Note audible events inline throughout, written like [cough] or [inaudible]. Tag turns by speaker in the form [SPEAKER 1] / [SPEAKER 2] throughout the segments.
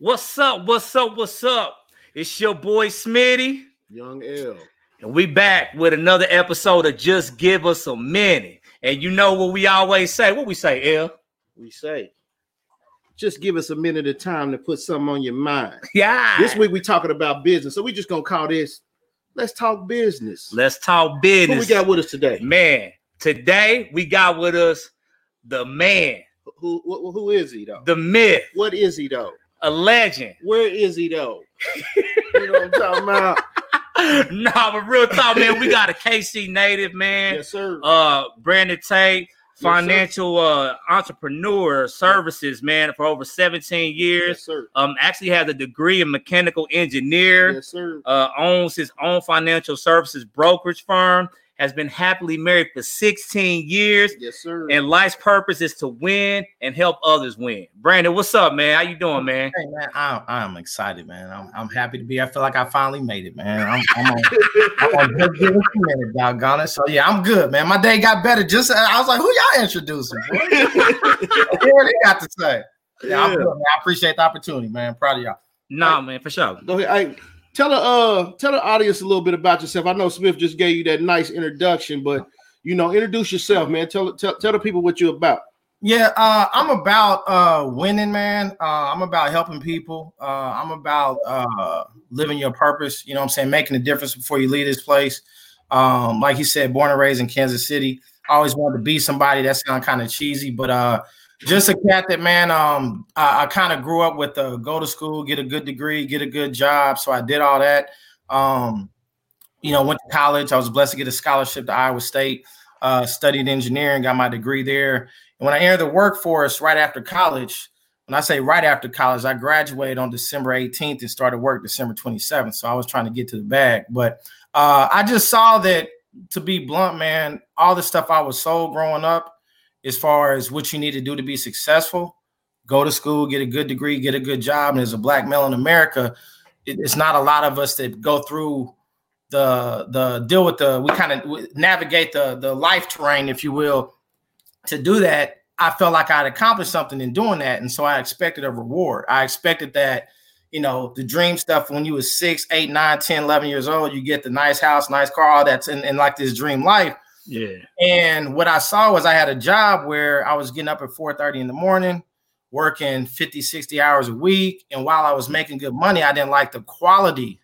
[SPEAKER 1] What's up? What's up? What's up? It's your boy Smitty.
[SPEAKER 2] Young L.
[SPEAKER 1] And we back with another episode of Just Give Us a Minute. And you know what we always say? What we say, L?
[SPEAKER 2] We say, just give us a minute of time to put something on your mind. [laughs]
[SPEAKER 1] Yeah.
[SPEAKER 2] This week we talking about business, so we just gonna call this "Let's Talk Business."
[SPEAKER 1] Let's talk business.
[SPEAKER 2] Who we got with us today?
[SPEAKER 1] Man, today we got with us the man,
[SPEAKER 2] Who who, who is he though?
[SPEAKER 1] the myth,
[SPEAKER 2] What is he though?
[SPEAKER 1] A legend.
[SPEAKER 2] Where is he though? [laughs] you know what I'm talking about? [laughs]
[SPEAKER 1] nah, but real talk, man. We got a KC native, man.
[SPEAKER 2] Yes, sir.
[SPEAKER 1] uh Brandon Tate, financial uh entrepreneur services, man, for over 17 years.
[SPEAKER 2] yes, sir.
[SPEAKER 1] Um, actually has a degree in mechanical engineer,
[SPEAKER 2] Yes, sir.
[SPEAKER 1] uh, owns his own financial services brokerage firm, has been happily married for 16 years,
[SPEAKER 2] Yes, sir.
[SPEAKER 1] and life's purpose is to win and help others win. Brandon, what's up, man? How you doing, man?
[SPEAKER 3] Hey man, I'm I'm excited, man. I'm I'm happy to be. I feel like I finally made it, man. I'm, I'm on, [laughs] I'm on just give us a minute, doggone it. So yeah, I'm good, man. My day got better. Just I was like, who y'all introducing? Boy? [laughs] what they got to say? Yeah, I'm
[SPEAKER 2] Yeah.
[SPEAKER 3] good, man. I appreciate the opportunity, man. Proud of y'all.
[SPEAKER 1] Nah, man, for sure.
[SPEAKER 2] Go ahead. Hey, tell the uh tell the audience a little bit about yourself. I know Smith just gave you that nice introduction, but you know, introduce yourself, man. Tell tell, tell the people what you're about.
[SPEAKER 3] Yeah, uh, I'm about uh, winning, man. Uh, I'm about helping people. Uh, I'm about uh, living your purpose. You know I'm saying? Making a difference before you leave this place. Um, like he said, born and raised in Kansas City. I always wanted to be somebody that sound kind of cheesy, but uh, just a cat that, man, um, I, I kind of grew up with uh, go to school, get a good degree, get a good job. So I did all that. Um, you know, went to college. I was blessed to get a scholarship to Iowa State, uh, studied engineering, got my degree there. And when I entered the workforce right after college, when I say right after college, I graduated on December 18th and started work December 27th. So I was trying to get to the bag. But uh, I just saw that, to be blunt, man, all the stuff I was sold growing up, as far as what you need to do to be successful, go to school, get a good degree, get a good job. And as a black male in America, it, it's not a lot of us that go through the the deal with the we kind of navigate the the life terrain, if you will, to do that, I felt like I'd accomplished something in doing that. And so I expected a reward. I expected that, you know, the dream stuff when you was six, eight, nine, 10, 11 years old, you get the nice house, nice car, all that's in, in like this dream life.
[SPEAKER 1] Yeah.
[SPEAKER 3] And what I saw was I had a job where I was getting up at 4:30 in the morning, working 50, 60 hours a week. And while I was making good money, I didn't like the quality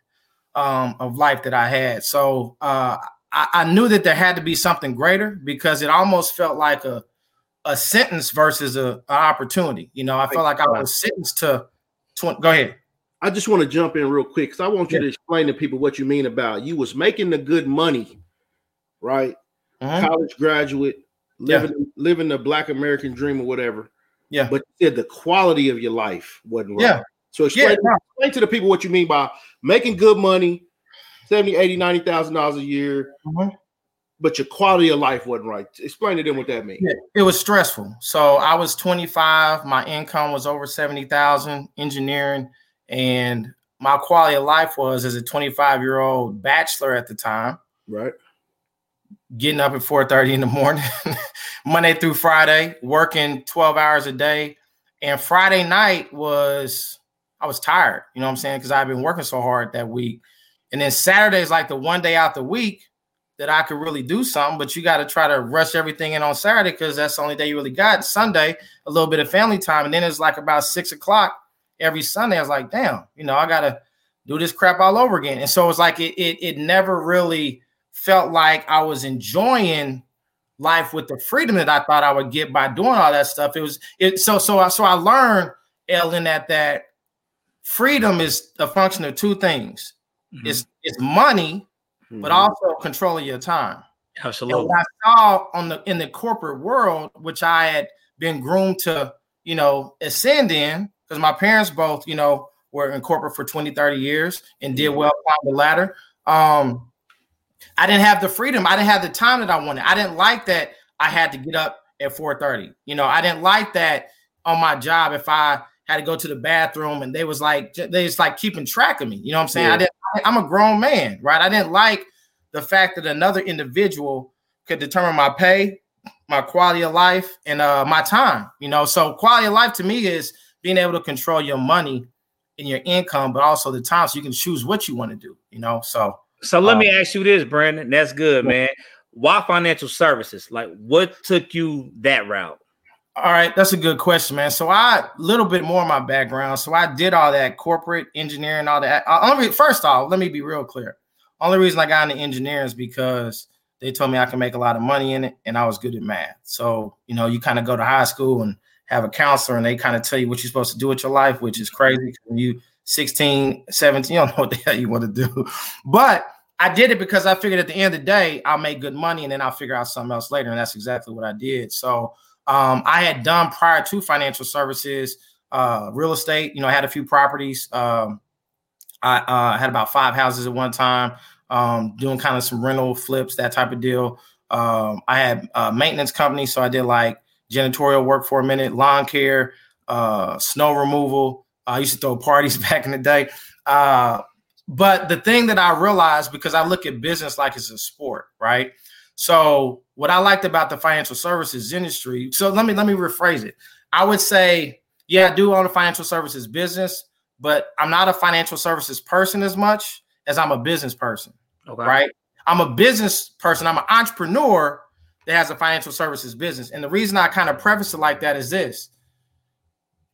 [SPEAKER 3] um, of life that I had. So uh, I, I knew that there had to be something greater because it almost felt like a a sentence versus a, a opportunity. You know, I felt like I was sentenced to. 20, go ahead.
[SPEAKER 2] I just want to jump in real quick because I want you
[SPEAKER 3] Yeah.
[SPEAKER 2] to explain to people what you mean about you was making the good money, right?
[SPEAKER 3] Mhm.
[SPEAKER 2] College graduate,
[SPEAKER 3] Yeah.
[SPEAKER 2] living living the black American dream or whatever.
[SPEAKER 3] Yeah.
[SPEAKER 2] But you said the quality of your life wasn't right.
[SPEAKER 3] Yeah.
[SPEAKER 2] So explain,
[SPEAKER 3] Yeah. no,
[SPEAKER 2] explain to the people what you mean by making good money, 70, 80, 90,000 dollars a year,
[SPEAKER 3] Mhm.
[SPEAKER 2] but your quality of life wasn't right. Explain to them what that means.
[SPEAKER 3] Yeah, it was stressful. So I was 25. My income was over 70,000 engineering. And my quality of life was as a 25 year old bachelor at the time,
[SPEAKER 2] Right.
[SPEAKER 3] Getting up at 4:30 in the morning, [laughs] Monday through Friday, working 12 hours a day. And Friday night was I was tired, you know what I'm saying? Because I've been working so hard that week. And then Saturday is like the one day out the week that I could really do something, but you got to try to rush everything in on Saturday because that's the only day you really got. Sunday, a little bit of family time, and then it's like about six o'clock every Sunday. I was like, damn, you know, I gotta do this crap all over again. And so it's like it it, it never really felt like I was enjoying life with the freedom that I thought I would get by doing all that stuff. It was it so so I so I learned Ellen that that freedom is a function of two things.
[SPEAKER 1] Mhm.
[SPEAKER 3] It's it's money, but
[SPEAKER 2] Mhm.
[SPEAKER 3] also controlling your time. And
[SPEAKER 1] Absolutely.
[SPEAKER 3] what I saw on the in the corporate world, which I had been groomed to, you know, ascend in, because my parents both, you know, were in corporate for 20, 30 years and did well climb the ladder. Um, I didn't have the freedom. I didn't have the time that I wanted. I didn't like that I had to get up at 4:30. You know, I didn't like that on my job if I had to go to the bathroom and they was like they was like keeping track of me. You know what I'm saying? I didn't I'm a grown man, right? I didn't like the fact that another individual could determine my pay, my quality of life, and uh, my time. You know, so quality of life to me is being able to control your money and your income, but also the time so you can choose what you want to do, you know. So
[SPEAKER 1] so let uh, me ask you this, Brandon. That's good, man. Why financial services? Like what took you that route?
[SPEAKER 3] All right, that's a good question, man. So I little bit more of my background. So I did all that corporate engineering, all that. Uh, first off, let me be real clear. Only reason I got into engineering is because they told me I can make a lot of money in it, and I was good at math. So you know, you kind of go to high school and have a counselor, and they kind of tell you what you're supposed to do with your life, which is crazy. When you 16, 17, [laughs] you don't know what the hell you want to do, but I did it because I figured at the end of the day, I'll make good money, and then I'll figure out something else later, and that's exactly what I did. So um, I had done prior to financial services, uh, real estate. You know, I had a few properties. Um, I uh, had about five houses at one time, um, doing kind of some rental flips, that type of deal. Um, I had a maintenance company, so I did like janitorial work for a minute, lawn care, uh, snow removal. I used to throw parties [laughs] back in the day. But the thing that I realized because I look at business like it's a sport, right? So what I liked about the financial services industry, so let me let me rephrase it. I would say, yeah, I do own a financial services business, but I'm not a financial services person as much as I'm a business person. Okay. Right? I'm a business person, I'm an entrepreneur that has a financial services business. And the reason I kind of preface it like that is this.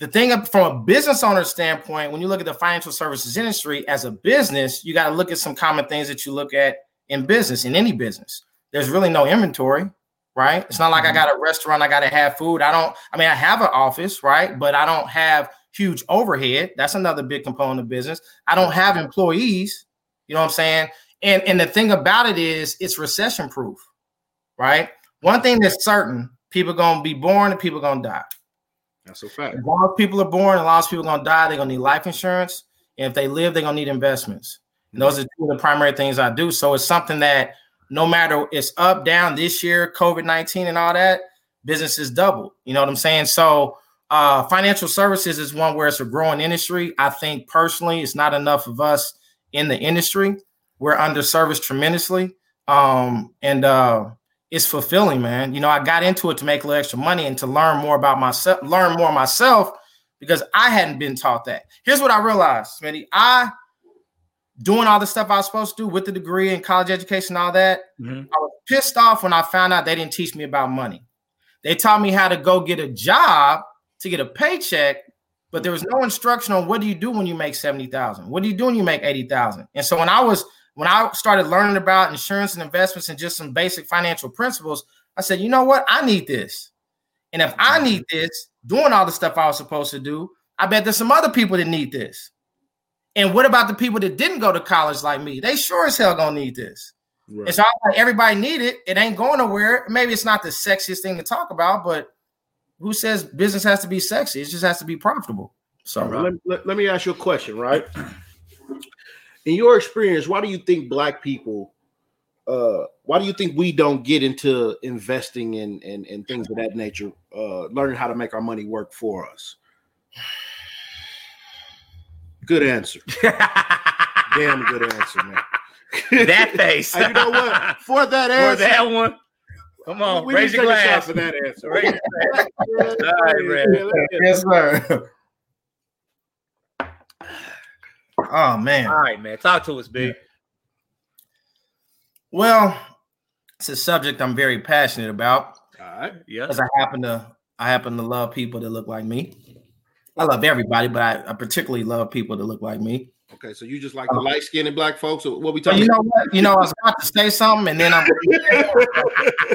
[SPEAKER 3] The thing from a business owner standpoint, when you look at the financial services industry as a business, you got to look at some common things that you look at in business, in any business there's really no inventory, right? It's not like I mm-hmm. got a restaurant, I got to have food. I don't, I mean, I have an office, right? But I don't have huge overhead. That's another big component of business. I don't have employees, you know what I'm saying? And and the thing about it is it's recession proof, right? One thing that's certain, people gonna be born and people gonna die.
[SPEAKER 2] That's a fact.
[SPEAKER 3] As long people are born, a lot of people are gonna die, they're gonna need life insurance. And if they live, they're gonna need investments. And those are two of the primary things I do. So it's something that no matter it's up, down this year, COVID 19 and all that, business is doubled. You know what I'm saying? So, uh, financial services is one where it's a growing industry. I think personally, it's not enough of us in the industry. We're underserviced tremendously. Um, and uh, it's fulfilling, man. You know, I got into it to make a little extra money and to learn more about myself, learn more myself because I hadn't been taught that. Here's what I realized, Smitty. I doing all the stuff I was supposed to do with the degree and college education, all that. Mm-hmm. I was pissed off when I found out they didn't teach me about money. They taught me how to go get a job to get a paycheck, but there was no instruction on what do you do when you make 70,000? What do you do when you make 80,000? And so when I was when I started learning about insurance and investments and just some basic financial principles, I said, "You know what? I need this." And if I mm-hmm. need this, doing all the stuff I was supposed to do, I bet there's some other people that need this. And what about the people that didn't go to college like me? They sure as hell gonna need this. Right. It's all like everybody need it. It ain't going nowhere. Maybe it's not the sexiest thing to talk about, but who says business has to be sexy? It just has to be profitable. So
[SPEAKER 2] right. let, let, let me ask you a question, right? In your experience, why do you think black people uh why do you think we don't get into investing in and, and things of that nature uh learning how to make our money work for us Good answer. [laughs] Damn good answer, man. [laughs]
[SPEAKER 1] that face.
[SPEAKER 2] you know what? For that answer.
[SPEAKER 1] For that one. Come on, we raise your glass.
[SPEAKER 2] For that answer. Raise your [laughs]
[SPEAKER 3] All right, Yes, sir. Oh man.
[SPEAKER 1] All right, man. Talk to us, big.
[SPEAKER 3] Well, it's a subject I'm very passionate about.
[SPEAKER 2] All right.
[SPEAKER 3] Yeah. Because I happen to I happen to love people that look like me. I love everybody, but I, I, particularly love people that look like me.
[SPEAKER 2] Okay, so you just like the uh, light skinned black folks? Or what we talking?
[SPEAKER 3] You know what? You know, I was about to say something, and then I'm.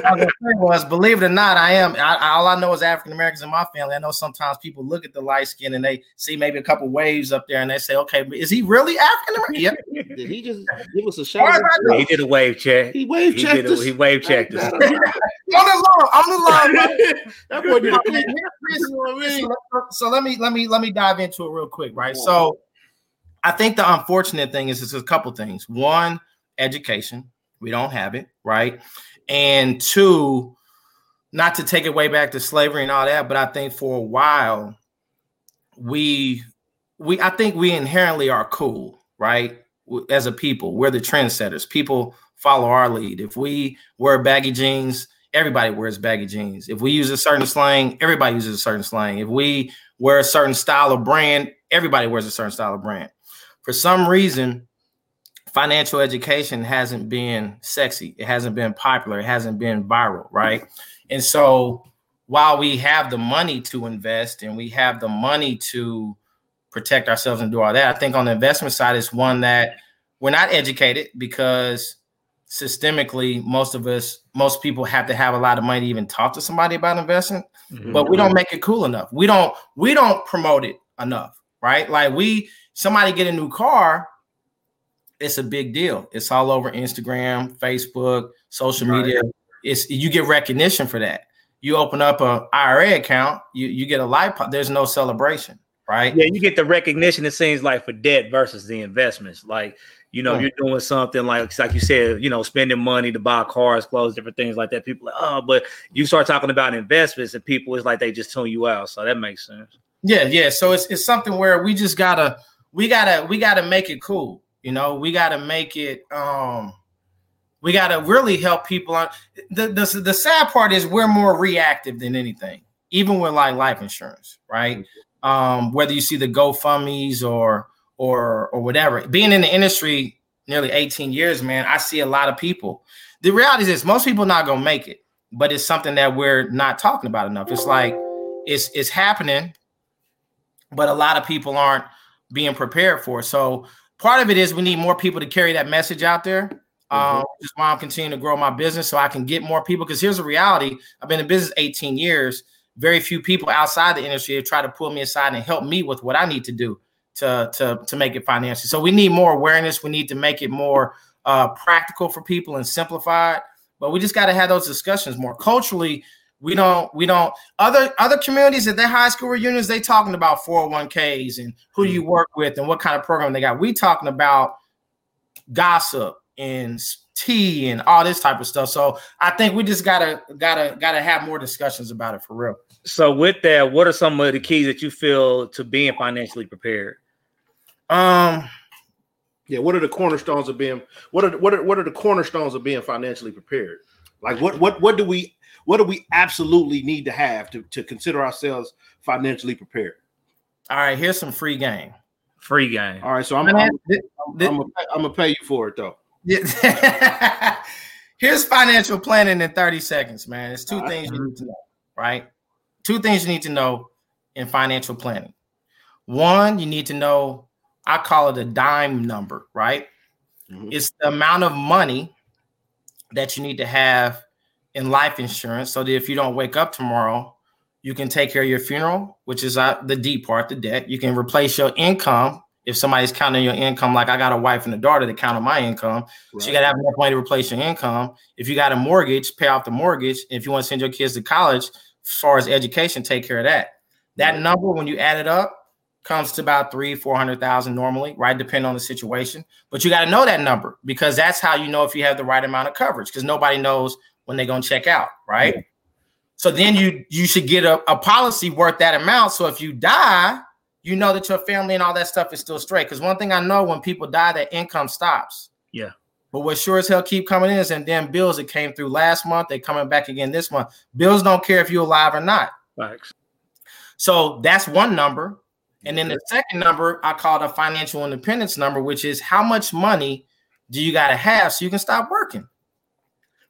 [SPEAKER 3] I was, believe it or not, I am. I, all I know is African Americans in my family. I know sometimes people look at the light skin and they see maybe a couple waves up there, and they say, "Okay, but is he really African American?"
[SPEAKER 2] Yeah. Did he just give us a shout?
[SPEAKER 1] He did a wave check.
[SPEAKER 2] He wave checked us.
[SPEAKER 1] He wave checked us.
[SPEAKER 3] I'm [laughs] the law. I'm the law. [laughs] that boy did a So let me let me let me dive into it real quick, right? So I think the unfortunate thing is it's a couple things. One, education. We don't have it, right? And two, not to take it way back to slavery and all that, but I think for a while we we I think we inherently are cool, right? As a people, we're the trendsetters. People follow our lead. If we wear baggy jeans, everybody wears baggy jeans. If we use a certain slang, everybody uses a certain slang. If we wear a certain style of brand, everybody wears a certain style of brand. For some reason, financial education hasn't been sexy. It hasn't been popular. It hasn't been viral, right? And so while we have the money to invest and we have the money to protect ourselves and do all that, I think on the investment side is one that we're not educated because systemically most of us most people have to have a lot of money to even talk to somebody about investing mm-hmm. but we don't make it cool enough we don't we don't promote it enough right like we somebody get a new car it's a big deal it's all over instagram facebook social right. media it's you get recognition for that you open up a ira account you you get a life there's no celebration right
[SPEAKER 1] yeah you get the recognition it seems like for debt versus the investments like you know, you're doing something like like you said, you know, spending money to buy cars, clothes, different things like that. People like, oh, but you start talking about investments and people, it's like they just tune you out. So that makes sense.
[SPEAKER 3] Yeah, yeah. So it's it's something where we just gotta we gotta we gotta make it cool. You know, we gotta make it um we gotta really help people on the, the the sad part is we're more reactive than anything, even with like life insurance, right? Um, whether you see the GoFundMe's or or or whatever. Being in the industry nearly 18 years, man, I see a lot of people. The reality is most people not gonna make it, but it's something that we're not talking about enough. It's like it's it's happening, but a lot of people aren't being prepared for. So part of it is we need more people to carry that message out there. Mm-hmm. Um, just why I'm continuing to grow my business so I can get more people. Because here's the reality: I've been in business 18 years. Very few people outside the industry have tried to pull me aside and help me with what I need to do to to to make it financially. So we need more awareness. We need to make it more uh, practical for people and simplified. But we just got to have those discussions more culturally. We don't we don't other other communities at their high school reunions they talking about 401ks and who you mm-hmm. work with and what kind of program they got. We talking about gossip and tea and all this type of stuff. So I think we just gotta gotta gotta have more discussions about it for real.
[SPEAKER 1] So with that, what are some of the keys that you feel to being financially prepared?
[SPEAKER 2] Um, yeah. What are the cornerstones of being? What are what are what are the cornerstones of being financially prepared? Like what what what do we what do we absolutely need to have to to consider ourselves financially prepared?
[SPEAKER 3] All right, here's some free game.
[SPEAKER 1] Free game.
[SPEAKER 2] All right, so I'm I'm, I'm, I'm, I'm gonna pay you for it though.
[SPEAKER 3] Yeah. [laughs] here's financial planning in 30 seconds, man. It's two things you need to know, right? Two things you need to know in financial planning. One, you need to know I call it a dime number, right? Mm-hmm. It's the amount of money that you need to have in life insurance so that if you don't wake up tomorrow, you can take care of your funeral, which is uh, the D part, the debt. You can replace your income if somebody's counting your income. Like I got a wife and a daughter that count on my income, right. so you got to have enough money to replace your income. If you got a mortgage, pay off the mortgage. If you want to send your kids to college, as far as education, take care of that. That right. number, when you add it up, comes to about three, four hundred thousand normally, right? Depending on the situation. But you got to know that number because that's how you know if you have the right amount of coverage, because nobody knows when they're gonna check out, right? Yeah. So then you you should get a, a policy worth that amount. So if you die, you know that your family and all that stuff is still straight. Because one thing I know when people die, their income stops.
[SPEAKER 1] Yeah.
[SPEAKER 3] But what sure as hell keep coming in is and then bills that came through last month, they coming back again this month. Bills don't care if you're alive or not.
[SPEAKER 1] Thanks.
[SPEAKER 3] So that's one number. And then the second number I call the financial independence number, which is how much money do you got to have so you can stop working?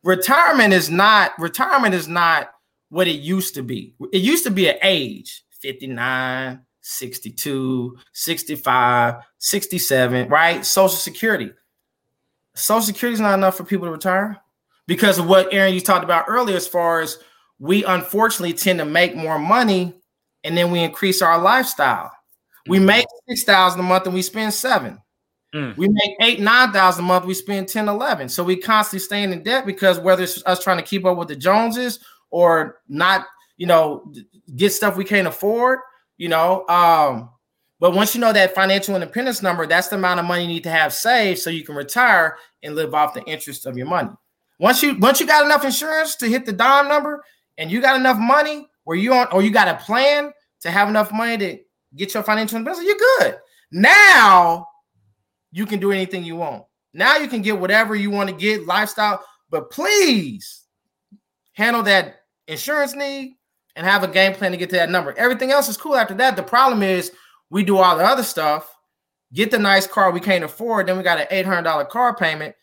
[SPEAKER 3] Retirement is not retirement is not what it used to be. It used to be an age 59, 62, 65, 67, right? Social Security. Social Security is not enough for people to retire because of what Aaron you talked about earlier, as far as we unfortunately tend to make more money and then we increase our lifestyle. We mm-hmm. make six thousand a month and we spend seven. Mm. We make eight, nine thousand a month, we spend 10, 11. So we constantly staying in debt because whether it's us trying to keep up with the Joneses or not, you know, get stuff we can't afford, you know. Um, but once you know that financial independence number, that's the amount of money you need to have saved so you can retire and live off the interest of your money. Once you once you got enough insurance to hit the dime number and you got enough money where you on or you got a plan to have enough money to get your financial investment, you're good. Now you can do anything you want. Now you can get whatever you want to get, lifestyle, but please handle that insurance need and have a game plan to get to that number. Everything else is cool after that. The problem is we do all the other stuff, get the nice car we can't afford, then we got an $800 car payment,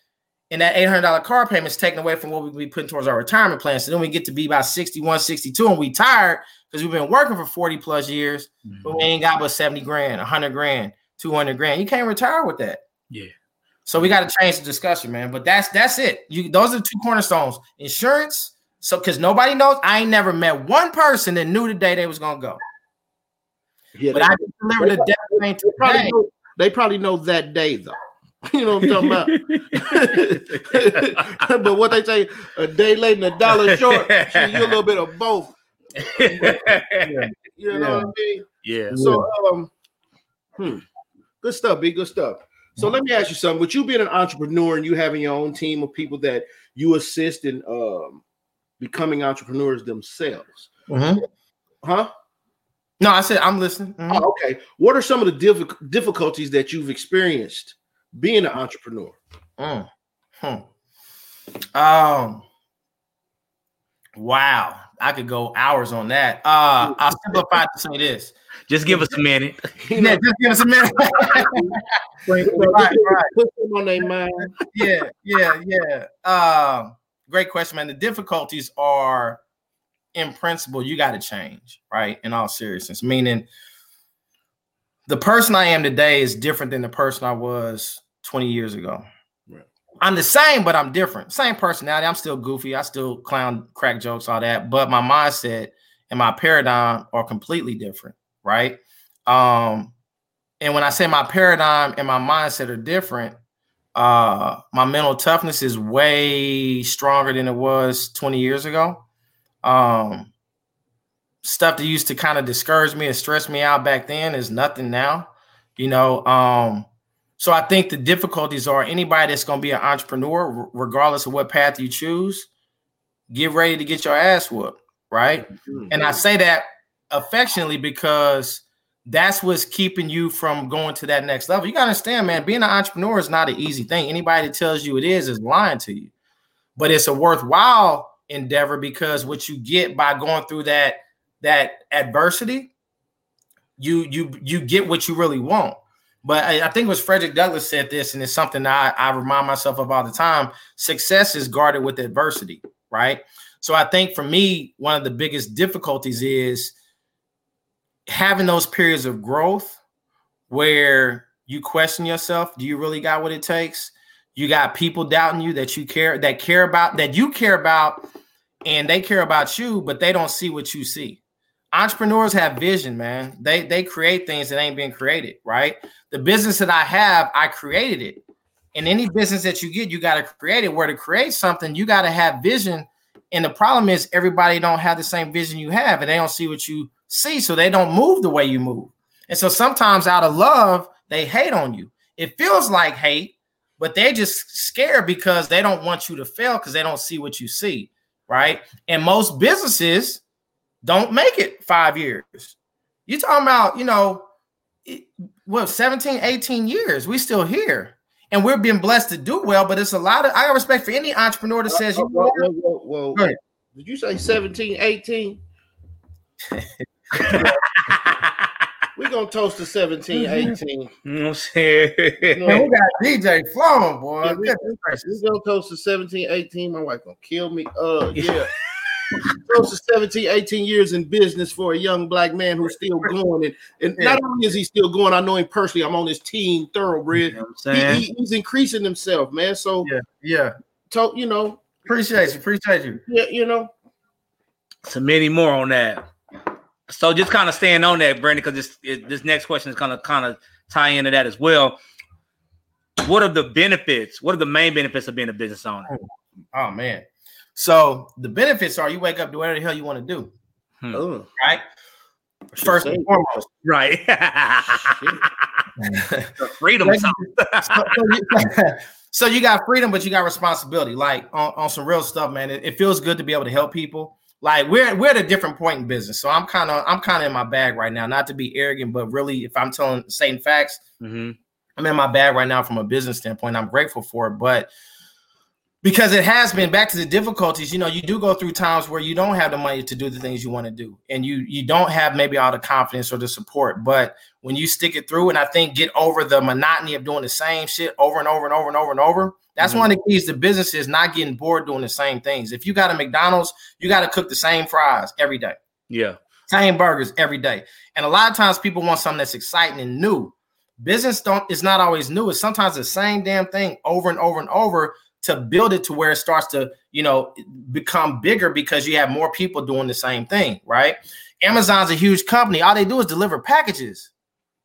[SPEAKER 3] and that $800 car payment is taken away from what we be putting towards our retirement plan. So then we get to be about 61, 62, and we tired because we've been working for 40 plus years, mm-hmm. but we ain't got but 70 grand, 100 grand, 200 grand. You can't retire with that.
[SPEAKER 1] Yeah.
[SPEAKER 3] So we got to change the discussion, man. But that's that's it. You those are the two cornerstones: insurance. So because nobody knows, I ain't never met one person that knew the day they was gonna go. Yeah, but they, I delivered the death
[SPEAKER 2] plane to probably know, they probably know that day though. [laughs] You know what I'm talking about? [laughs] but what they say, a day late and a dollar short, [laughs] you a little bit of both. yeah. You know yeah. what I mean?
[SPEAKER 1] Yeah.
[SPEAKER 2] So um hmm. Good stuff, be good stuff. So let me ask you something. With you being an entrepreneur and you having your own team of people that you assist in um, becoming entrepreneurs themselves,
[SPEAKER 3] mm-hmm.
[SPEAKER 2] huh?
[SPEAKER 3] No, I said I'm listening.
[SPEAKER 2] Mm-hmm. Oh, okay. What are some of the diff- difficulties that you've experienced being an entrepreneur?
[SPEAKER 3] Mm. Hmm. Um. Wow, I could go hours on that. Uh, [laughs] I'll simplify to say this:
[SPEAKER 1] just give us a minute. [laughs]
[SPEAKER 3] yeah, just give us a minute. [laughs] right,
[SPEAKER 2] right. Put them on their mind.
[SPEAKER 3] Yeah, yeah, yeah. Uh, great question, man. The difficulties are, in principle, you got to change, right? In all seriousness, meaning the person I am today is different than the person I was 20 years ago. I'm the same, but I'm different. Same personality. I'm still goofy. I still clown, crack jokes, all that. But my mindset and my paradigm are completely different right? Um, and when I say my paradigm and my mindset are different, uh, my mental toughness is way stronger than it was 20 years ago. Um, stuff that used to kind of discourage me and stress me out back then is nothing now, you know. Um, so I think the difficulties are anybody that's going to be an entrepreneur, regardless of what path you choose, get ready to get your ass whooped, right? Mm-hmm. And I say that affectionately because that's what's keeping you from going to that next level. You got to understand, man, being an entrepreneur is not an easy thing. Anybody that tells you it is is lying to you. But it's a worthwhile endeavor because what you get by going through that that adversity, you you you get what you really want. But I, I think it was Frederick Douglass said this, and it's something I, I remind myself of all the time. Success is guarded with adversity, right? So I think for me, one of the biggest difficulties is having those periods of growth where you question yourself do you really got what it takes you got people doubting you that you care that care about that you care about and they care about you but they don't see what you see entrepreneurs have vision man they they create things that ain't being created right the business that i have i created it in any business that you get you got to create it where to create something you got to have vision and the problem is everybody don't have the same vision you have and they don't see what you see, so they don't move the way you move. And so sometimes out of love, they hate on you. It feels like hate, but they're just scared because they don't want you to fail because they don't see what you see, right? And most businesses don't make it five years. You're talking about, you know, what 17, 18 years. We still here. And we're being blessed to do well, but it's a lot of I got respect for any entrepreneur that says you
[SPEAKER 2] whoa, whoa, whoa, whoa. Did you say 17, 18? [laughs] We're gonna toast to 17, 18. You know what I'm saying? Man,
[SPEAKER 3] we got DJ flowing, boy. Yeah, we,
[SPEAKER 2] we gonna toast to 17, 18. My wife gonna kill me. Uh yeah. [laughs] Close to 17, 18 years in business for a young black man who's still going. And, and yeah. not only is he still going, I know him personally. I'm on his team, thoroughbred. You know he, he, he's increasing himself, man. So
[SPEAKER 3] yeah, yeah.
[SPEAKER 2] To, you know,
[SPEAKER 3] appreciate you, appreciate you.
[SPEAKER 2] Yeah, you know.
[SPEAKER 1] So many more on that. So just kind of staying on that, Brandon, because this it, this next question is kind of kind of tie into that as well. What are the benefits? What are the main benefits of being a business owner?
[SPEAKER 3] Oh, oh man. So the benefits are you wake up, do whatever the hell you want to do. Hmm. Right? First and foremost.
[SPEAKER 1] Right. [laughs] freedom. [laughs] so,
[SPEAKER 3] so, you, [laughs] so, you, got freedom, but you got responsibility. Like on, on some real stuff, man. It, it feels good to be able to help people like we're we're at a different point in business. So I'm kind of I'm kind of in my bag right now. Not to be arrogant, but really, if I'm telling saying facts,
[SPEAKER 1] mm-hmm.
[SPEAKER 3] I'm in my bag right now from a business standpoint. I'm grateful for it, but because it has been back to the difficulties you know you do go through times where you don't have the money to do the things you want to do and you you don't have maybe all the confidence or the support but when you stick it through and i think get over the monotony of doing the same shit over and over and over and over and over that's mm-hmm. one of the keys to business is not getting bored doing the same things. If you got a mcdonald's you got to cook the same fries every day.
[SPEAKER 1] Yeah.
[SPEAKER 3] Same burgers every day. And a lot of times people want something that's exciting and new. Business don't it's not always new. It's sometimes the same damn thing over and over and over to build it to where it starts to, you know, become bigger because you have more people doing the same thing, right? Amazon's a huge company. All they do is deliver packages.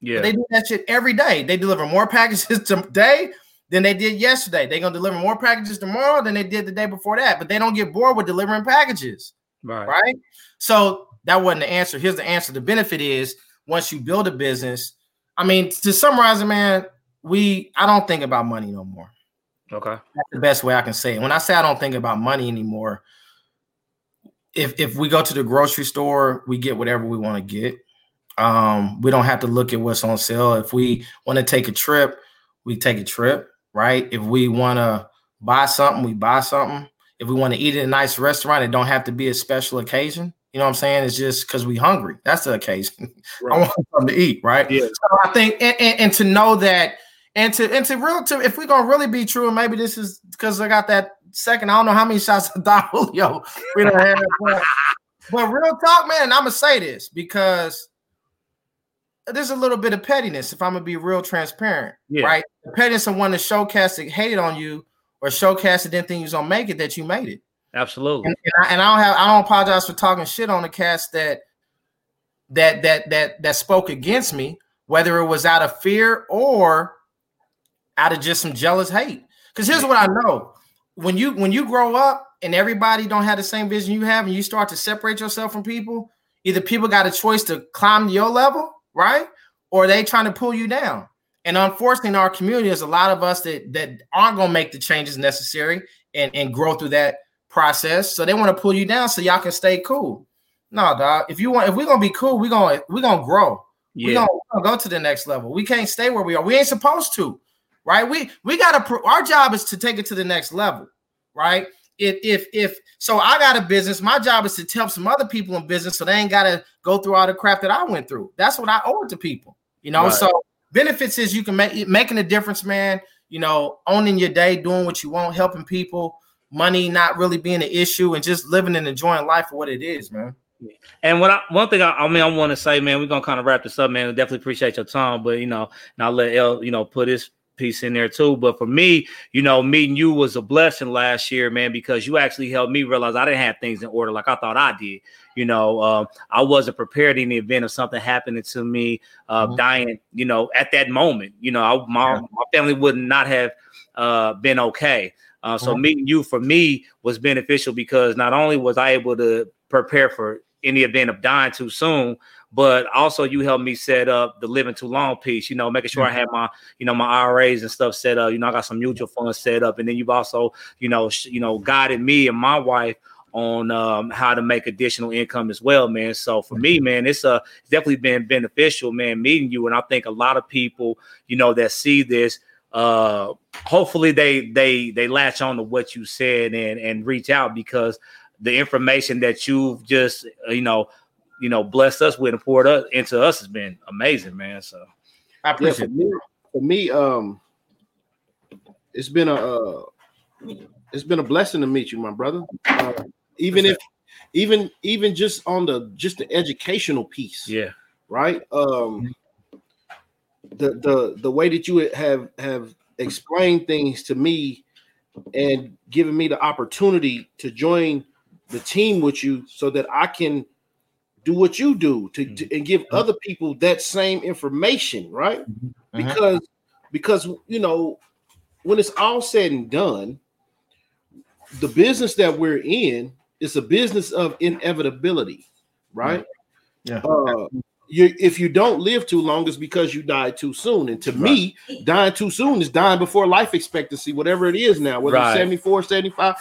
[SPEAKER 3] Yeah. But they do that shit every day. They deliver more packages [laughs] today than they did yesterday. They're gonna deliver more packages tomorrow than they did the day before that. But they don't get bored with delivering packages. Right. Right. So that wasn't the answer. Here's the answer. The benefit is once you build a business, I mean, to summarize it, man, we I don't think about money no more.
[SPEAKER 1] Okay.
[SPEAKER 3] That's the best way I can say it. When I say I don't think about money anymore, if if we go to the grocery store, we get whatever we want to get. Um, we don't have to look at what's on sale. If we want to take a trip, we take a trip, right? If we want to buy something, we buy something. If we want to eat at a nice restaurant, it don't have to be a special occasion. You know what I'm saying? It's just because we hungry. That's the occasion. [laughs] Right. I want something to eat, right? Yeah. So I think, and, and, and to know that and to and to real to if we're gonna really be true, and maybe this is because I got that second. I don't know how many shots of [laughs] Don Julio we don't have, but, but real talk, man. I'm gonna say this because there's a little bit of pettiness. If I'm gonna be real transparent, yeah. right? The pettiness of one to showcast that hated on you or showcast that didn't think you was gonna make it, that you made it.
[SPEAKER 1] Absolutely.
[SPEAKER 3] And, and, I, and I don't have. I don't apologize for talking shit on the cast that that that that that spoke against me, whether it was out of fear or out of just some jealous hate. Because here's what I know: when you when you grow up and everybody don't have the same vision you have, and you start to separate yourself from people, either people got a choice to climb to your level, right, or they trying to pull you down. And unfortunately, in our community, there's a lot of us that that aren't gonna make the changes necessary and and grow through that process. So they want to pull you down so y'all can stay cool. No, dog. If you want, if we're gonna be cool, we're gonna we're gonna grow. Yeah. We're gonna, we're gonna go to the next level. We can't stay where we are. We ain't supposed to right? We we got to our job is to take it to the next level, right? If if if so, I got a business. My job is to help some other people in business, so they ain't got to go through all the crap that I went through. That's what I owe it to people, you know. Right. So benefits is you can make making a difference, man. You know, owning your day, doing what you want, helping people, money not really being an issue, and just living and enjoying life for what it is, man.
[SPEAKER 1] And what I, one thing I, I mean I want to say, man, we're gonna kind of wrap this up, man. We definitely appreciate your time, but you know, and I'll let L, you know, put his piece in there too. But for me, you know, meeting you was a blessing last year, man, because you actually helped me realize I didn't have things in order like I thought I did. You know, um, I wasn't prepared in the event of something happening to me, uh, mm-hmm. dying. You know, at that moment, you know, I, my yeah. my family would not have uh, been okay. Uh, so mm-hmm. meeting you for me was beneficial because not only was I able to prepare for any event of dying too soon, but also you helped me set up the living too long piece, you know, making sure I had my, you know, my IRAs and stuff set up. You know, I got some mutual funds set up, and then you've also, you know, sh- you know, guided me and my wife on um, how to make additional income as well, man. So for me, man, it's uh definitely been beneficial, man, meeting you. And I think a lot of people, you know, that see this, uh, hopefully they they they latch on to what you said and and reach out because the information that you've just you know you know, blessed us with and poured us into us has been amazing, man. So
[SPEAKER 2] I appreciate yeah, for, me, for me, um, it's been a uh, it's been a blessing to meet you, my brother. Uh, even if even even just on the just the educational piece,
[SPEAKER 1] yeah,
[SPEAKER 2] right. Um, the the the way that you have have explained things to me and given me the opportunity to join the team with you so that I can do what you do to, to mm-hmm. and give other people that same information, right? Mm-hmm. Uh-huh. Because because you know when it's all said and done, the business that we're in is a business of inevitability, right? Yeah. Uh, you, if you don't live too long, it's because you died too soon. And to right. me, dying too soon is dying before life expectancy, whatever it is now, whether right. it's 74, 75,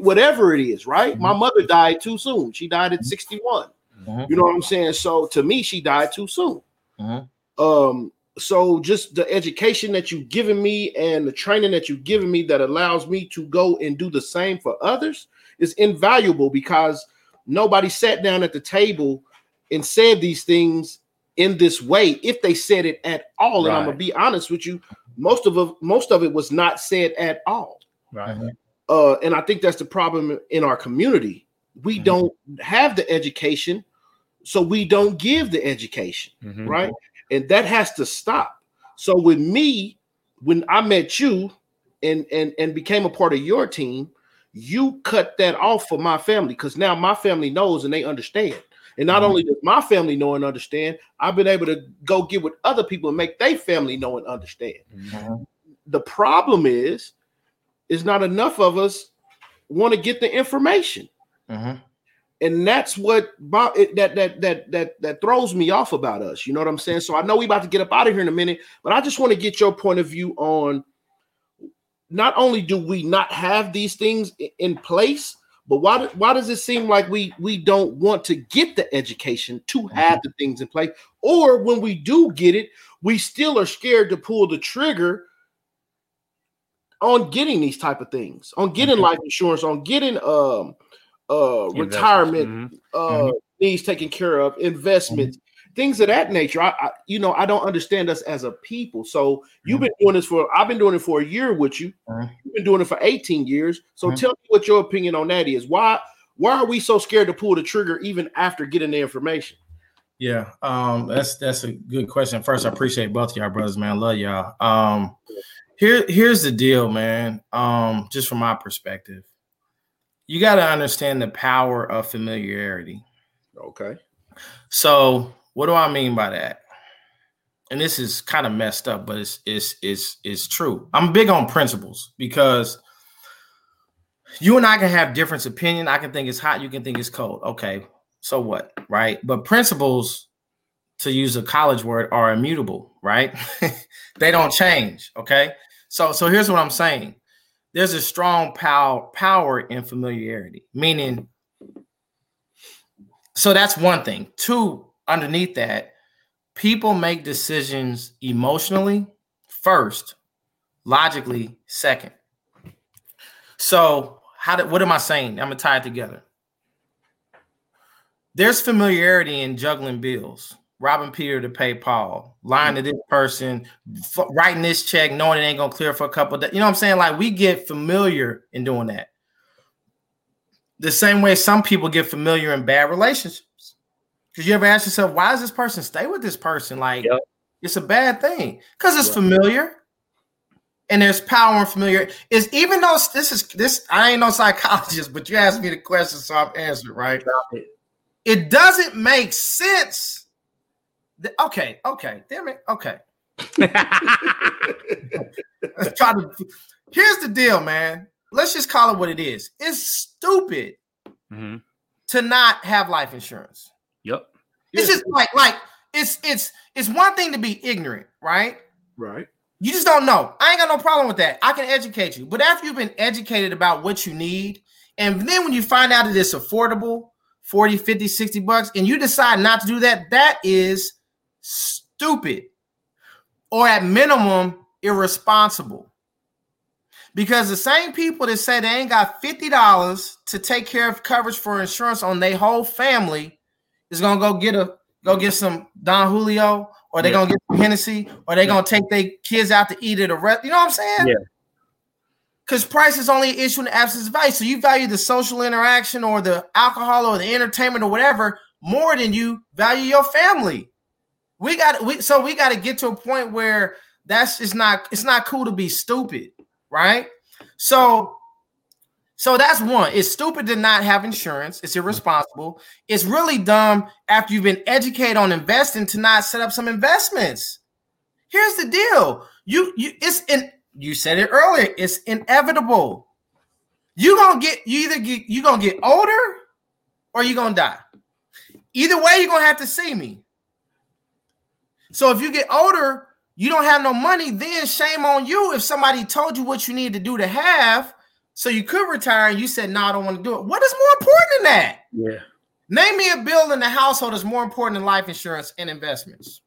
[SPEAKER 2] whatever it is, right? Mm-hmm. My mother died too soon. She died at 61. Mm-hmm. You know what I'm saying? So to me, she died too soon. Mm-hmm. Um, so just the education that you've given me and the training that you've given me that allows me to go and do the same for others is invaluable because nobody sat down at the table and said these things in this way if they said it at all right. and i'm gonna be honest with you most of it most of it was not said at all
[SPEAKER 1] right
[SPEAKER 2] uh, and i think that's the problem in our community we mm-hmm. don't have the education so we don't give the education mm-hmm. right and that has to stop so with me when i met you and and and became a part of your team you cut that off for my family because now my family knows and they understand and not mm-hmm. only does my family know and understand, I've been able to go get with other people and make their family know and understand. Mm-hmm. The problem is, is not enough of us want to get the information. Mm-hmm. And that's what that that that that that throws me off about us. You know what I'm saying? So I know we about to get up out of here in a minute, but I just want to get your point of view on not only do we not have these things in place, but why why does it seem like we we don't want to get the education to mm-hmm. have the things in place, or when we do get it, we still are scared to pull the trigger on getting these type of things, on getting mm-hmm. life insurance, on getting um uh retirement mm-hmm. uh mm-hmm. needs taken care of, investments, things of that nature. I, I, you know, I don't understand us as a people. So you've mm-hmm. been doing this for I've been doing it for a year with you. Mm-hmm. You've been doing it for 18 years. So mm-hmm. tell me what your opinion on that is. Why why are we so scared to pull the trigger even after getting the information?
[SPEAKER 3] Yeah, um, that's that's a good question. First, I appreciate both y'all brothers, man. I love y'all. Um, here, here's the deal, man. Um, just from my perspective, you got to understand the power of familiarity.
[SPEAKER 2] Okay.
[SPEAKER 3] So what do I mean by that? And this is kind of messed up, but it's it's it's it's true. I'm big on principles because you and I can have different opinion. I can think it's hot, you can think it's cold. Okay, so what, right? But principles, to use a college word, are immutable, right? [laughs] they don't change. Okay, so so here's what I'm saying. There's a strong power power in familiarity, meaning. So that's one thing. Two, underneath that, people make decisions emotionally first, logically second. So, how did what am I saying? I'm gonna tie it together. There's familiarity in juggling bills, robbing Peter to pay Paul, lying to mm. this person, f- writing this check, knowing it ain't gonna clear for a couple days. You know what I'm saying? Like we get familiar in doing that. The same way some people get familiar in bad relationships. Because you ever ask yourself, why does this person stay with this person? Like, yep. it's a bad thing because it's familiar and there's power in familiar. Is even though this is this, I ain't no [laughs] psychologist, but you asked me the question, so I'm answering right. It. it doesn't make sense. That, okay, okay, damn it, okay. [laughs] try to. Here's the deal, man. Let's just call it what it is. It's stupid mm-hmm. to not have life insurance.
[SPEAKER 1] Yep.
[SPEAKER 3] It's just like like it's it's it's one thing to be ignorant, right?
[SPEAKER 2] Right.
[SPEAKER 3] You just don't know. I ain't got no problem with that. I can educate you. But after you've been educated about what you need, and then when you find out that it's affordable, 40, 50, 60 bucks, and you decide not to do that, that is stupid. Or at minimum, irresponsible. Because the same people that say they ain't got $50 to take care of coverage for insurance on their whole family is gonna go get a go get some Don Julio, or they yeah. gonna get some Hennessy, or they yeah. gonna take their kids out to eat at a rest. You know what I'm saying?
[SPEAKER 1] Yeah.
[SPEAKER 3] Because price is only an issue in the absence of value. So you value the social interaction or the alcohol or the entertainment or whatever more than you value your family. We got we so we got to get to a point where that's it's not it's not cool to be stupid, right? So so that's one. It's stupid to not have insurance. It's irresponsible. It's really dumb after you've been educated on investing to not set up some investments. Here's the deal. You you it's in you said it earlier. It's inevitable. You gonna get you either get you gonna get older or you gonna die. Either way, you're gonna have to see me. So if you get older, you don't have no money, then shame on you if somebody told you what you need to do to have so you could retire and you said, no, I don't want to do it. What is more important than that?
[SPEAKER 1] Yeah.
[SPEAKER 3] Name me a bill in the household that's more important than life insurance and investments.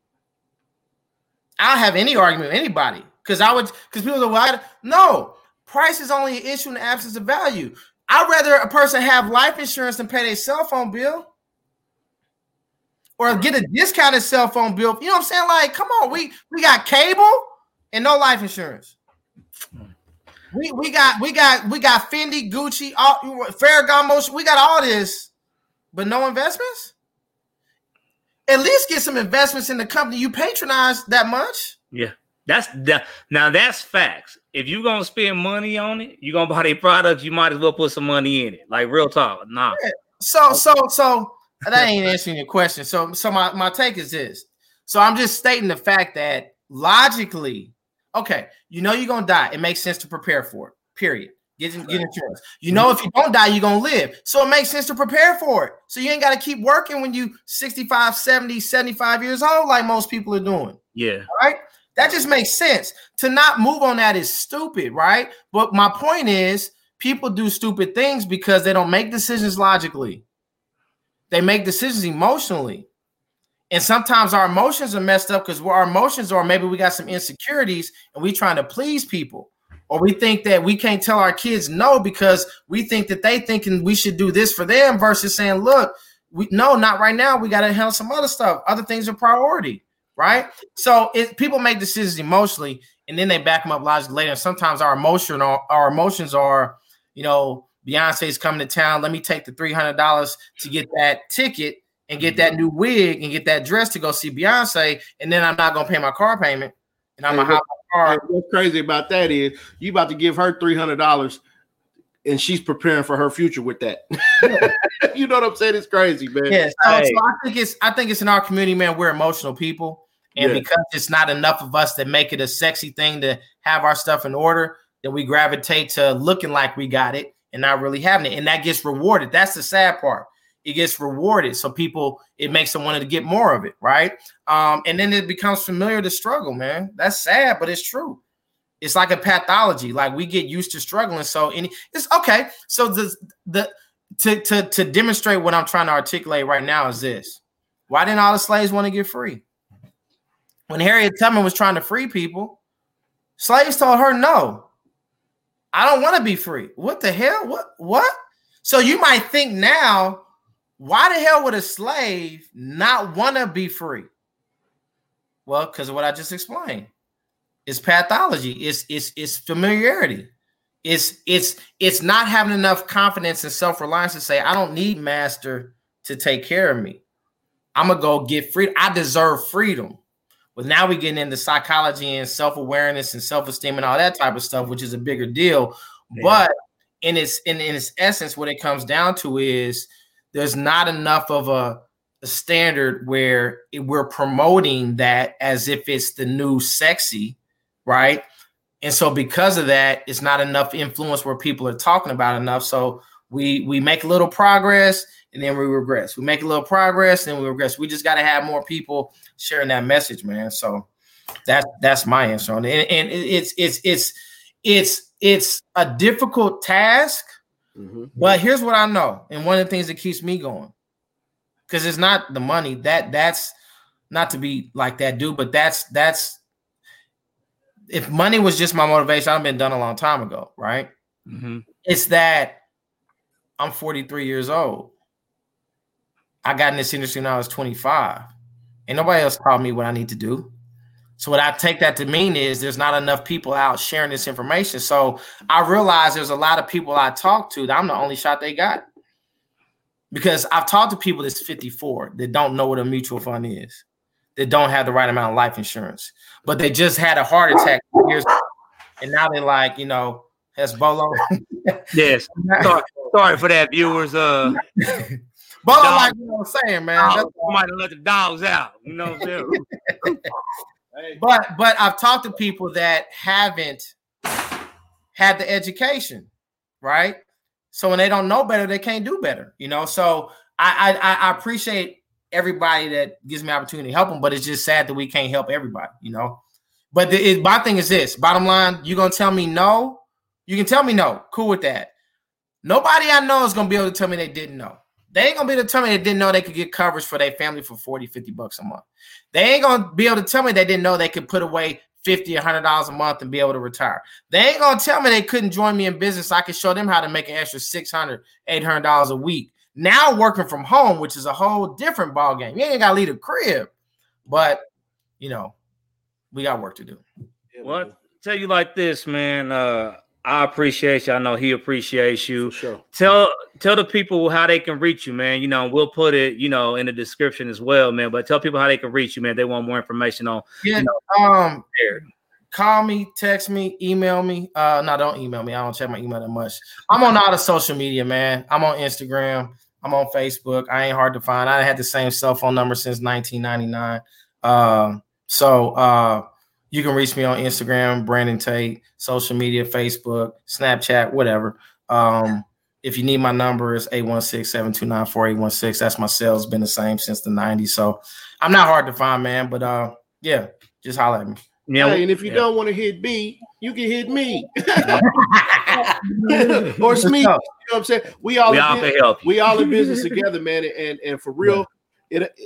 [SPEAKER 3] I don't have any argument with anybody because I would because people are well, no price is only an issue in the absence of value. I'd rather a person have life insurance than pay their cell phone bill or get a discounted cell phone bill. You know what I'm saying? Like, come on, we we got cable and no life insurance. Hmm. We we got we got we got Fendi, Gucci, all Ferragamo. We got all this, but no investments. At least get some investments in the company you patronize that much.
[SPEAKER 1] Yeah, that's that. Now that's facts. If you're gonna spend money on it, you're gonna buy their products. You might as well put some money in it. Like real talk. Nah. Yeah.
[SPEAKER 3] So so so that ain't answering your question. So so my my take is this. So I'm just stating the fact that logically Okay, you know you're gonna die. It makes sense to prepare for it. Period. Get, get insurance. You know if you don't die, you're gonna live. So it makes sense to prepare for it. So you ain't gotta keep working when you 65, 70, 75 years old, like most people are doing.
[SPEAKER 1] Yeah.
[SPEAKER 3] Right? That just makes sense. To not move on that is stupid, right? But my point is people do stupid things because they don't make decisions logically. They make decisions emotionally. And sometimes our emotions are messed up because our emotions are maybe we got some insecurities and we trying to please people. Or we think that we can't tell our kids no because we think that they thinking we should do this for them versus saying, look, we no, not right now. We got to handle some other stuff. Other things are priority, right? So people make decisions emotionally and then they back them up logically later. And sometimes our emotion, our, our emotions are, you know, Beyonce's coming to town. Let me take the three hundred dollars to get that ticket and get that mhm. new wig and get that dress to go see Beyonce, and then I'm not gonna pay my car payment, and I'm gonna hop my
[SPEAKER 2] car. What's crazy about that is you about to give her three hundred dollars, and she's preparing for her future with that. [laughs] you know what I'm saying? It's crazy, man.
[SPEAKER 3] Yeah, so, hey. so, I think it's I think it's in our community, man. We're emotional people, and yeah. because it's not enough of us that make it a sexy thing to have our stuff in order, that we gravitate to looking like we got it and not really having it, and that gets rewarded. That's the sad part it gets rewarded. So people, it makes them want to get more of it, right? Um, and then it becomes familiar to struggle, man. That's sad, but it's true. It's like a pathology. Like we get used to struggling. So any it's okay. So the the to to to demonstrate what I'm trying to articulate right now is this. Why didn't all the slaves want to get free? When Harriet Tubman was trying to free people, slaves told her no. I don't want to be free. What the hell? What what? So you might think now why the hell would a slave not want to be free? Well, because of what I just explained. It's pathology. It's it's it's familiarity. It's it's it's not having enough confidence and self-reliance to say, I don't need master to take care of me. I'm gonna go get free. I deserve freedom. But now we're getting into psychology and self-awareness and self-esteem and all that type of stuff, which is a bigger deal. Yeah. But in its in, in its essence, what it comes down to is there's not enough of a, a standard where it, we're promoting that as if it's the new sexy, right? And so because of that, it's not enough influence where people are talking about enough. So we we make a little progress and then we regress. We make a little progress and we regress. We just got to have more people sharing that message, man. So that's that's my answer on it. And, and it's it's it's it's it's a difficult task Mm-hmm. But here's what I know, and one of the things that keeps me going, because it's not the money that that's not to be like that dude, but that's that's if money was just my motivation, I've been done a long time ago, right? Mm-hmm. It's that I'm 43 years old. I got in this industry when I was 25. and nobody else taught me what I need to do. So what I take that to mean is there's not enough people out sharing this information. So I realize there's a lot of people I talk to that I'm the only shot they got. Because I've talked to people that's 54 that don't know what a mutual fund is, that don't have the right amount of life insurance, but they just had a heart attack years ago, and now they're like, you know, Bolo. [laughs]
[SPEAKER 1] yes. [laughs] Sorry, sorry for that, viewers. Uh [laughs]
[SPEAKER 3] Bolo, like you know what I'm saying, man.
[SPEAKER 1] That's might let the dogs out. You know what I'm saying? [laughs]
[SPEAKER 3] But but I've talked to people that haven't had the education, right? So when they don't know better, they can't do better, you know. So I I, I appreciate everybody that gives me opportunity to help them, but it's just sad that we can't help everybody, you know. But the, it, my thing is this: bottom line, you're gonna tell me no. You can tell me no. Cool with that. Nobody I know is gonna be able to tell me they didn't know. They ain't gonna be able to tell me they didn't know they could get coverage for their family for 40, 50 bucks a month. They ain't gonna be able to tell me they didn't know they could put away 50 hundred dollars a month and be able to retire. They ain't gonna tell me they couldn't join me in business. I can show them how to make an extra 600 800 dollars a week. Now working from home, which is a whole different ball game. You ain't gotta leave the crib, but you know, we got work to do.
[SPEAKER 1] What? Tell you like this, man. Uh, I appreciate you. I know he appreciates you.
[SPEAKER 2] Sure.
[SPEAKER 1] Tell tell the people how they can reach you, man. You know, we'll put it, you know, in the description as well, man. But tell people how they can reach you, man. They want more information on.
[SPEAKER 3] Yeah.
[SPEAKER 1] You know,
[SPEAKER 3] um. Call me, text me, email me. Uh, no, don't email me. I don't check my email that much. I'm on all the social media, man. I'm on Instagram. I'm on Facebook. I ain't hard to find. I had the same cell phone number since 1999. Um, so uh, you can reach me on Instagram, Brandon Tate, social media, Facebook, Snapchat, whatever. Um, if you need my number, it's 816-729-4816. That's my cell. It's been the same since the 90s. So I'm not hard to find, man. But uh, yeah, just holler at me.
[SPEAKER 1] yeah,
[SPEAKER 2] Hey, and if you
[SPEAKER 1] yeah.
[SPEAKER 2] don't want to hit B, you can hit me [laughs] or Smee. You know what I'm saying? We all
[SPEAKER 1] we
[SPEAKER 2] in
[SPEAKER 1] all
[SPEAKER 2] business-
[SPEAKER 1] help
[SPEAKER 2] we all in business [laughs] together, man. And and for real, it, it- uh,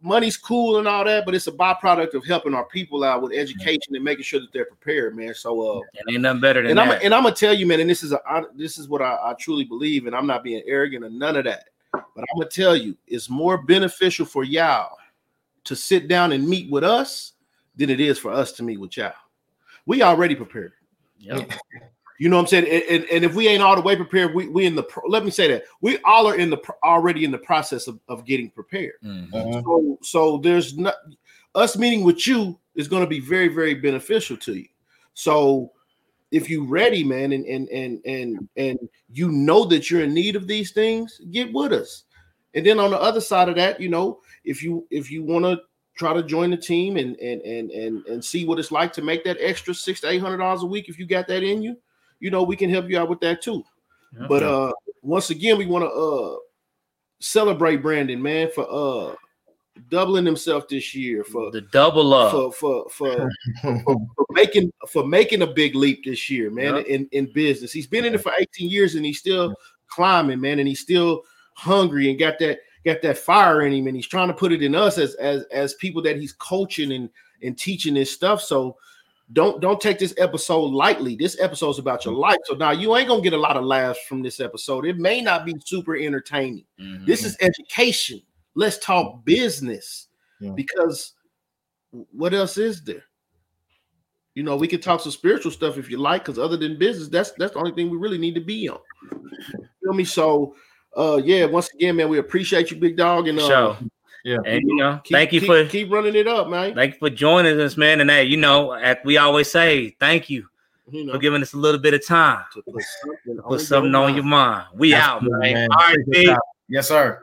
[SPEAKER 2] money's cool and all that, but it's a byproduct of helping our people out with education and making sure that they're prepared, man. So uh,
[SPEAKER 1] And ain't nothing better than
[SPEAKER 2] and I'm and I'm gonna tell you, man, and this is a I, this is what I, I truly believe, and I'm not being arrogant or none of that. But I'm gonna tell you, it's more beneficial for y'all to sit down and meet with us than it is for us to meet with y'all. We already prepared.
[SPEAKER 1] Yep. [laughs]
[SPEAKER 2] You know what I'm saying? And, and, and if we ain't all the way prepared, we we in the pro- let me say that we all are in the pro- already in the process of, of getting prepared.
[SPEAKER 1] Mhm.
[SPEAKER 3] Uh-huh.
[SPEAKER 2] So so there's not us meeting with you is going to be very very beneficial to you. So if you ready, man, and and and and and you know that you're in need of these things, get with us. And then on the other side of that, you know, if you if you want to try to join the team and and and and and see what it's like to make that extra six to eight hundred dollars a week, if you got that in you, you know, we can help you out with that too.
[SPEAKER 1] Yep.
[SPEAKER 2] But uh once again, we want to uh celebrate Brandon, man, for uh doubling himself this year for
[SPEAKER 1] the double up.
[SPEAKER 2] for for for, [laughs] for making for making a big leap this year, man,
[SPEAKER 1] Yep.
[SPEAKER 2] in, in business. He's been in it for 18 years and he's still climbing, man, and he's still hungry and got that got that fire in him, and he's trying to put it in us as as as people that he's coaching and and teaching this stuff. So don't don't take this episode lightly. This episode's about your life. So now you ain't gonna get a lot of laughs from this episode. It may not be super entertaining.
[SPEAKER 1] Mhm.
[SPEAKER 2] This is education. Let's talk business
[SPEAKER 3] Yeah.
[SPEAKER 2] because what else is there? You know, we could talk some spiritual stuff if you like, because other than business, that's that's the only thing we really need to be on. [laughs] Feel me? So, uh, yeah. Once again, man, we appreciate you, big dog, and uh.
[SPEAKER 3] Yeah.
[SPEAKER 1] And you know,
[SPEAKER 2] keep,
[SPEAKER 1] thank you
[SPEAKER 2] keep,
[SPEAKER 1] for
[SPEAKER 2] keep running it up, man.
[SPEAKER 1] thank you for joining us, man. And hey, you know, as we always say, thank you
[SPEAKER 2] You know,
[SPEAKER 1] for giving us a little bit of time.
[SPEAKER 2] to put something,
[SPEAKER 1] Put something on your mind. We
[SPEAKER 3] That's
[SPEAKER 1] out, man.
[SPEAKER 3] man.
[SPEAKER 1] All right,
[SPEAKER 3] Appreciate
[SPEAKER 1] big.
[SPEAKER 3] that. Yes, sir.